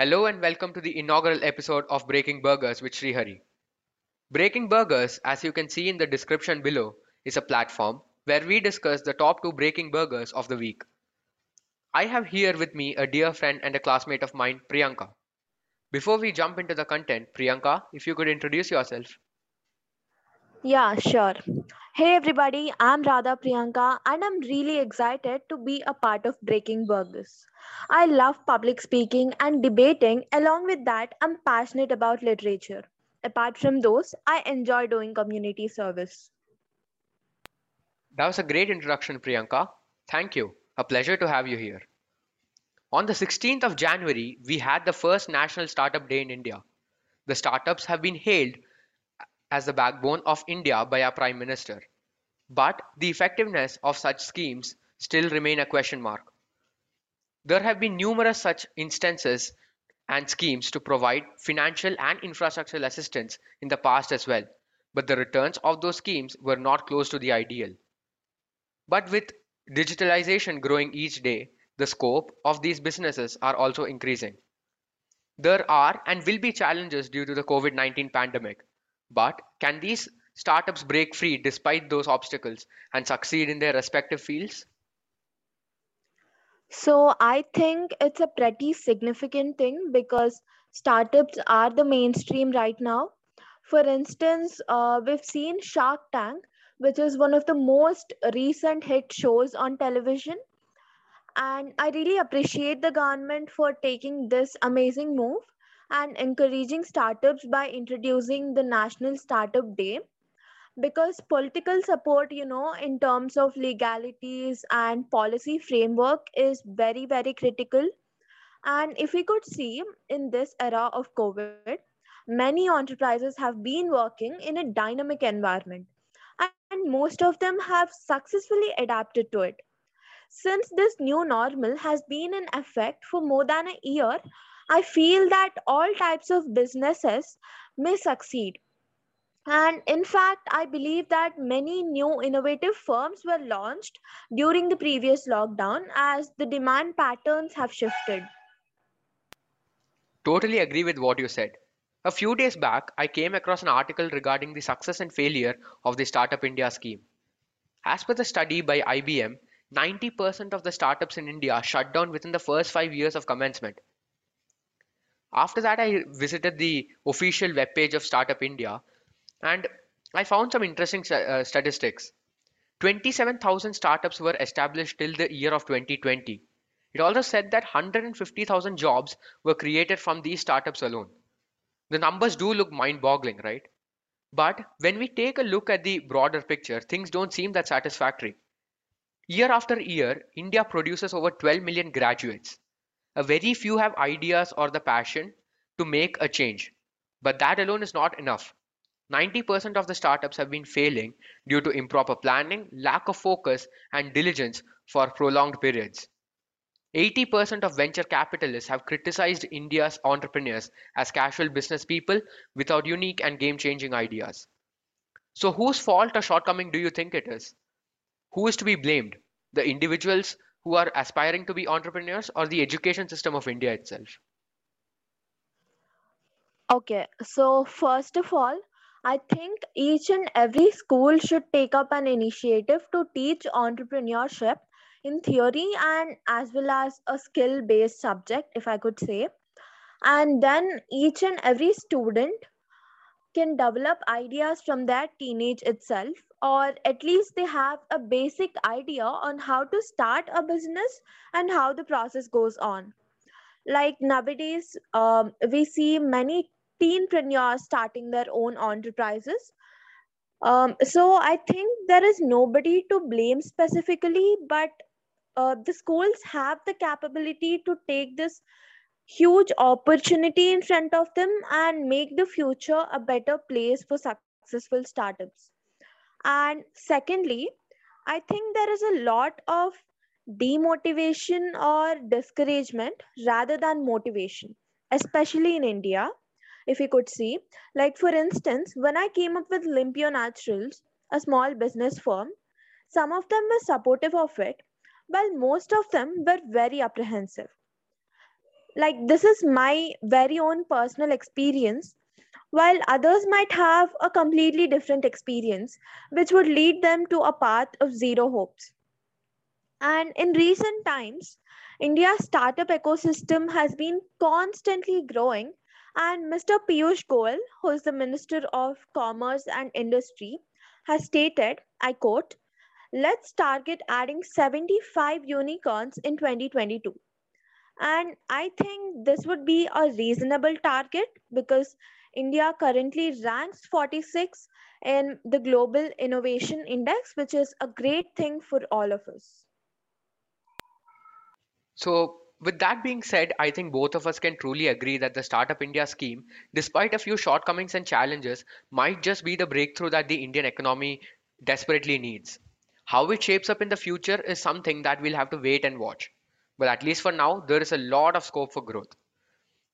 Hello and welcome to the inaugural episode of Breaking Burgers with Srihari. Breaking Burgers, as you can see in the description below, is a platform where we discuss the top two breaking burgers of the week. I have here with me a dear friend and a classmate of mine, Priyanka. Before we jump into the content, Priyanka, if you could introduce yourself. Yeah, sure. Hey everybody, I'm Radha Priyanka and I'm really excited to be a part of Breaking Burgers. I love public speaking and debating. Along with that, I'm passionate about literature. Apart from those, I enjoy doing community service. That was a great introduction, Priyanka. Thank you. A pleasure to have you here. On the 16th of January, we had the first National Startup Day in India. The startups have been hailed as the backbone of India by our Prime Minister. But the effectiveness of such schemes still remain a question mark. There have been numerous such instances and schemes to provide financial and infrastructural assistance in the past as well, but the returns of those schemes were not close to the ideal. But with digitalization growing each day, the scope of these businesses are also increasing. There are and will be challenges due to the COVID 19 pandemic, but can these startups break free despite those obstacles and succeed in their respective fields? So I think it's a pretty significant thing because startups are the mainstream right now. For instance, uh, we've seen Shark Tank, which is one of the most recent hit shows on television. And I really appreciate the government for taking this amazing move and encouraging startups by introducing the National Startup Day. Because political support you know in terms of legalities and policy framework is very very critical. And if we could see in this era of covid many enterprises have been working in a dynamic environment and most of them have successfully adapted to it. Since this new normal has been in effect for more than a year i feel that all types of businesses may succeed and in fact, I believe that many new innovative firms were launched during the previous lockdown as the demand patterns have shifted. Totally agree with what you said. A few days back, I came across an article regarding the success and failure of the Startup India scheme. As per the study by IBM, 90% of the startups in India shut down within the first five years of commencement. After that, I visited the official webpage of Startup India and I found some interesting uh, statistics. 27,000 startups were established till the year of 2020. It also said that 150,000 jobs were created from these startups alone. The numbers do look mind boggling, right? But when we take a look at the broader picture, things don't seem that satisfactory. Year after year, India produces over 12 million graduates. A very few have ideas or the passion to make a change. But that alone is not enough. 90% of the startups have been failing due to improper planning, lack of focus, and diligence for prolonged periods. 80% of venture capitalists have criticized India's entrepreneurs as casual business people without unique and game changing ideas. So, whose fault or shortcoming do you think it is? Who is to be blamed? The individuals who are aspiring to be entrepreneurs or the education system of India itself? Okay, so first of all, I think each and every school should take up an initiative to teach entrepreneurship in theory and as well as a skill based subject, if I could say. And then each and every student can develop ideas from their teenage itself, or at least they have a basic idea on how to start a business and how the process goes on. Like nowadays, um, we see many teenpreneurs starting their own enterprises. Um, so I think there is nobody to blame specifically, but uh, the schools have the capability to take this huge opportunity in front of them and make the future a better place for successful startups. And secondly, I think there is a lot of demotivation or discouragement rather than motivation, especially in India if you could see. Like, for instance, when I came up with Limpio Naturals, a small business firm, some of them were supportive of it, while most of them were very apprehensive. Like this is my very own personal experience while others might have a completely different experience which would lead them to a path of zero hopes. And in recent times india's startup ecosystem has been constantly growing and mr piyush goyal who is the minister of commerce and industry has stated i quote let's target adding 75 unicorns in 2022 and I think this would be a reasonable target because India currently ranks 46 in the Global Innovation Index, which is a great thing for all of us. So, with that being said, I think both of us can truly agree that the Startup India scheme, despite a few shortcomings and challenges, might just be the breakthrough that the Indian economy desperately needs. How it shapes up in the future is something that we'll have to wait and watch. But at least for now, there is a lot of scope for growth.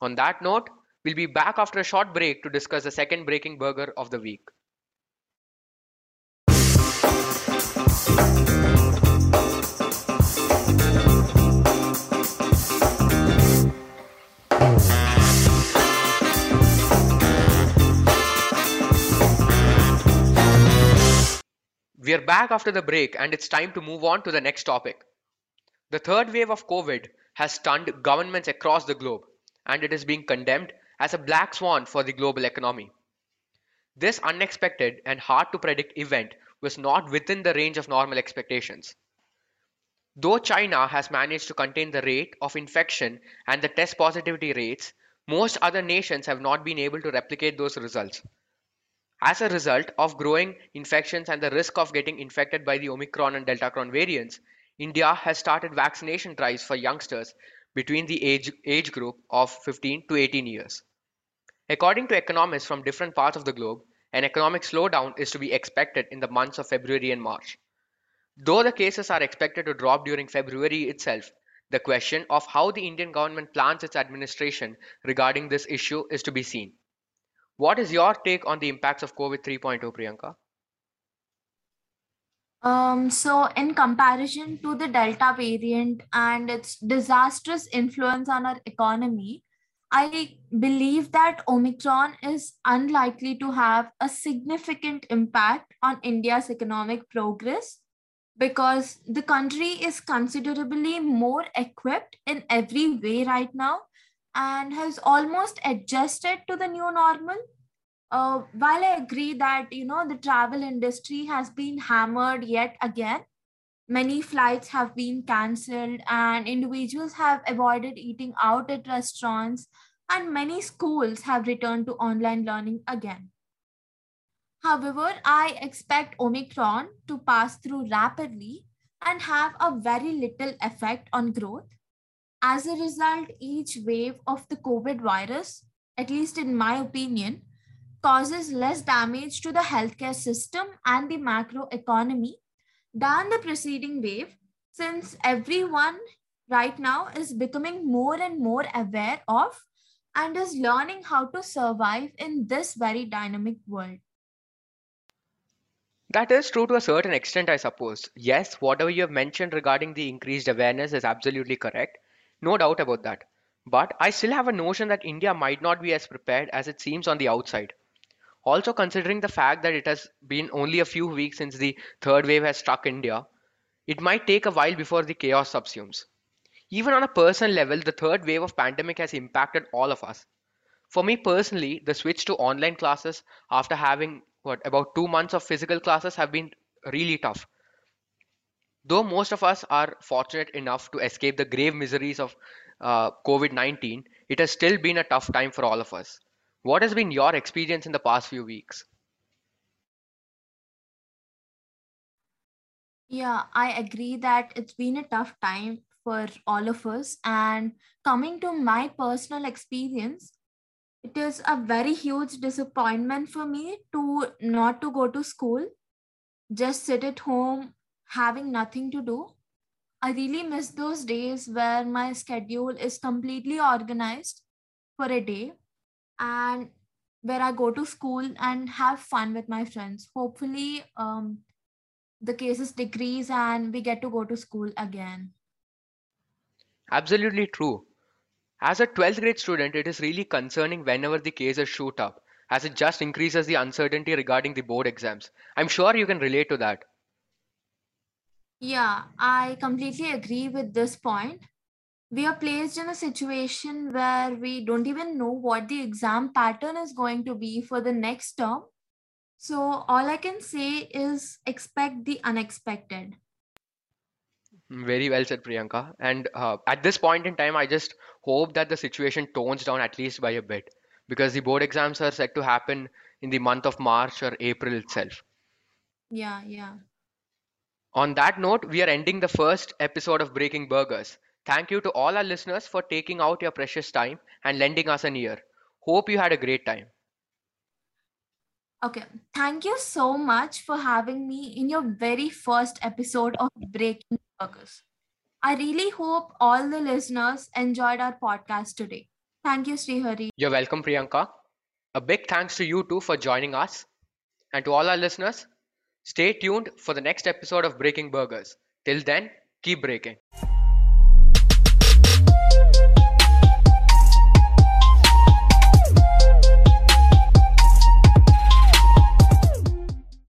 On that note, we'll be back after a short break to discuss the second breaking burger of the week. We are back after the break and it's time to move on to the next topic. The third wave of COVID has stunned governments across the globe and it is being condemned as a black swan for the global economy. This unexpected and hard to predict event was not within the range of normal expectations. Though China has managed to contain the rate of infection and the test positivity rates, most other nations have not been able to replicate those results. As a result of growing infections and the risk of getting infected by the Omicron and Delta Deltacron variants, India has started vaccination drives for youngsters between the age, age group of 15 to 18 years. According to economists from different parts of the globe, an economic slowdown is to be expected in the months of February and March. Though the cases are expected to drop during February itself, the question of how the Indian government plans its administration regarding this issue is to be seen. What is your take on the impacts of COVID 3.0, Priyanka? Um, so, in comparison to the Delta variant and its disastrous influence on our economy, I believe that Omicron is unlikely to have a significant impact on India's economic progress because the country is considerably more equipped in every way right now and has almost adjusted to the new normal. Uh, while I agree that you know the travel industry has been hammered yet again, many flights have been cancelled and individuals have avoided eating out at restaurants and many schools have returned to online learning again. However, I expect Omicron to pass through rapidly and have a very little effect on growth as a result, each wave of the COVID virus, at least in my opinion, causes less damage to the healthcare system and the macro economy than the preceding wave, since everyone right now is becoming more and more aware of and is learning how to survive in this very dynamic world. That is true to a certain extent, I suppose. Yes, whatever you have mentioned regarding the increased awareness is absolutely correct. No doubt about that. But I still have a notion that India might not be as prepared as it seems on the outside. Also, considering the fact that it has been only a few weeks since the third wave has struck India, it might take a while before the chaos subsumes. Even on a personal level, the third wave of pandemic has impacted all of us. For me personally, the switch to online classes after having what about 2 months of physical classes have been really tough. Though most of us are fortunate enough to escape the grave miseries of uh, COVID 19, it has still been a tough time for all of us. What has been your experience in the past few weeks? Yeah, I agree that it's been a tough time for all of us. And coming to my personal experience, it is a very huge disappointment for me to not to go to school, just sit at home having nothing to do. I really miss those days where my schedule is completely organized for a day and where I go to school and have fun with my friends. Hopefully, um, the cases decrease and we get to go to school again. Absolutely true. As a 12th grade student, it is really concerning whenever the cases shoot up, as it just increases the uncertainty regarding the board exams. I'm sure you can relate to that. Yeah, I completely agree with this point. We are placed in a situation where we don't even know what the exam pattern is going to be for the next term. So, all I can say is expect the unexpected. Very well said, Priyanka. And uh, at this point in time, I just hope that the situation tones down at least by a bit because the board exams are set to happen in the month of March or April itself. Yeah, yeah. On that note, we are ending the first episode of Breaking Burgers. Thank you to all our listeners for taking out your precious time and lending us an ear. Hope you had a great time. Okay. Thank you so much for having me in your very first episode of Breaking Burgers. I really hope all the listeners enjoyed our podcast today. Thank you, Srihari. You're welcome, Priyanka. A big thanks to you too for joining us. And to all our listeners, stay tuned for the next episode of Breaking Burgers. Till then, keep breaking.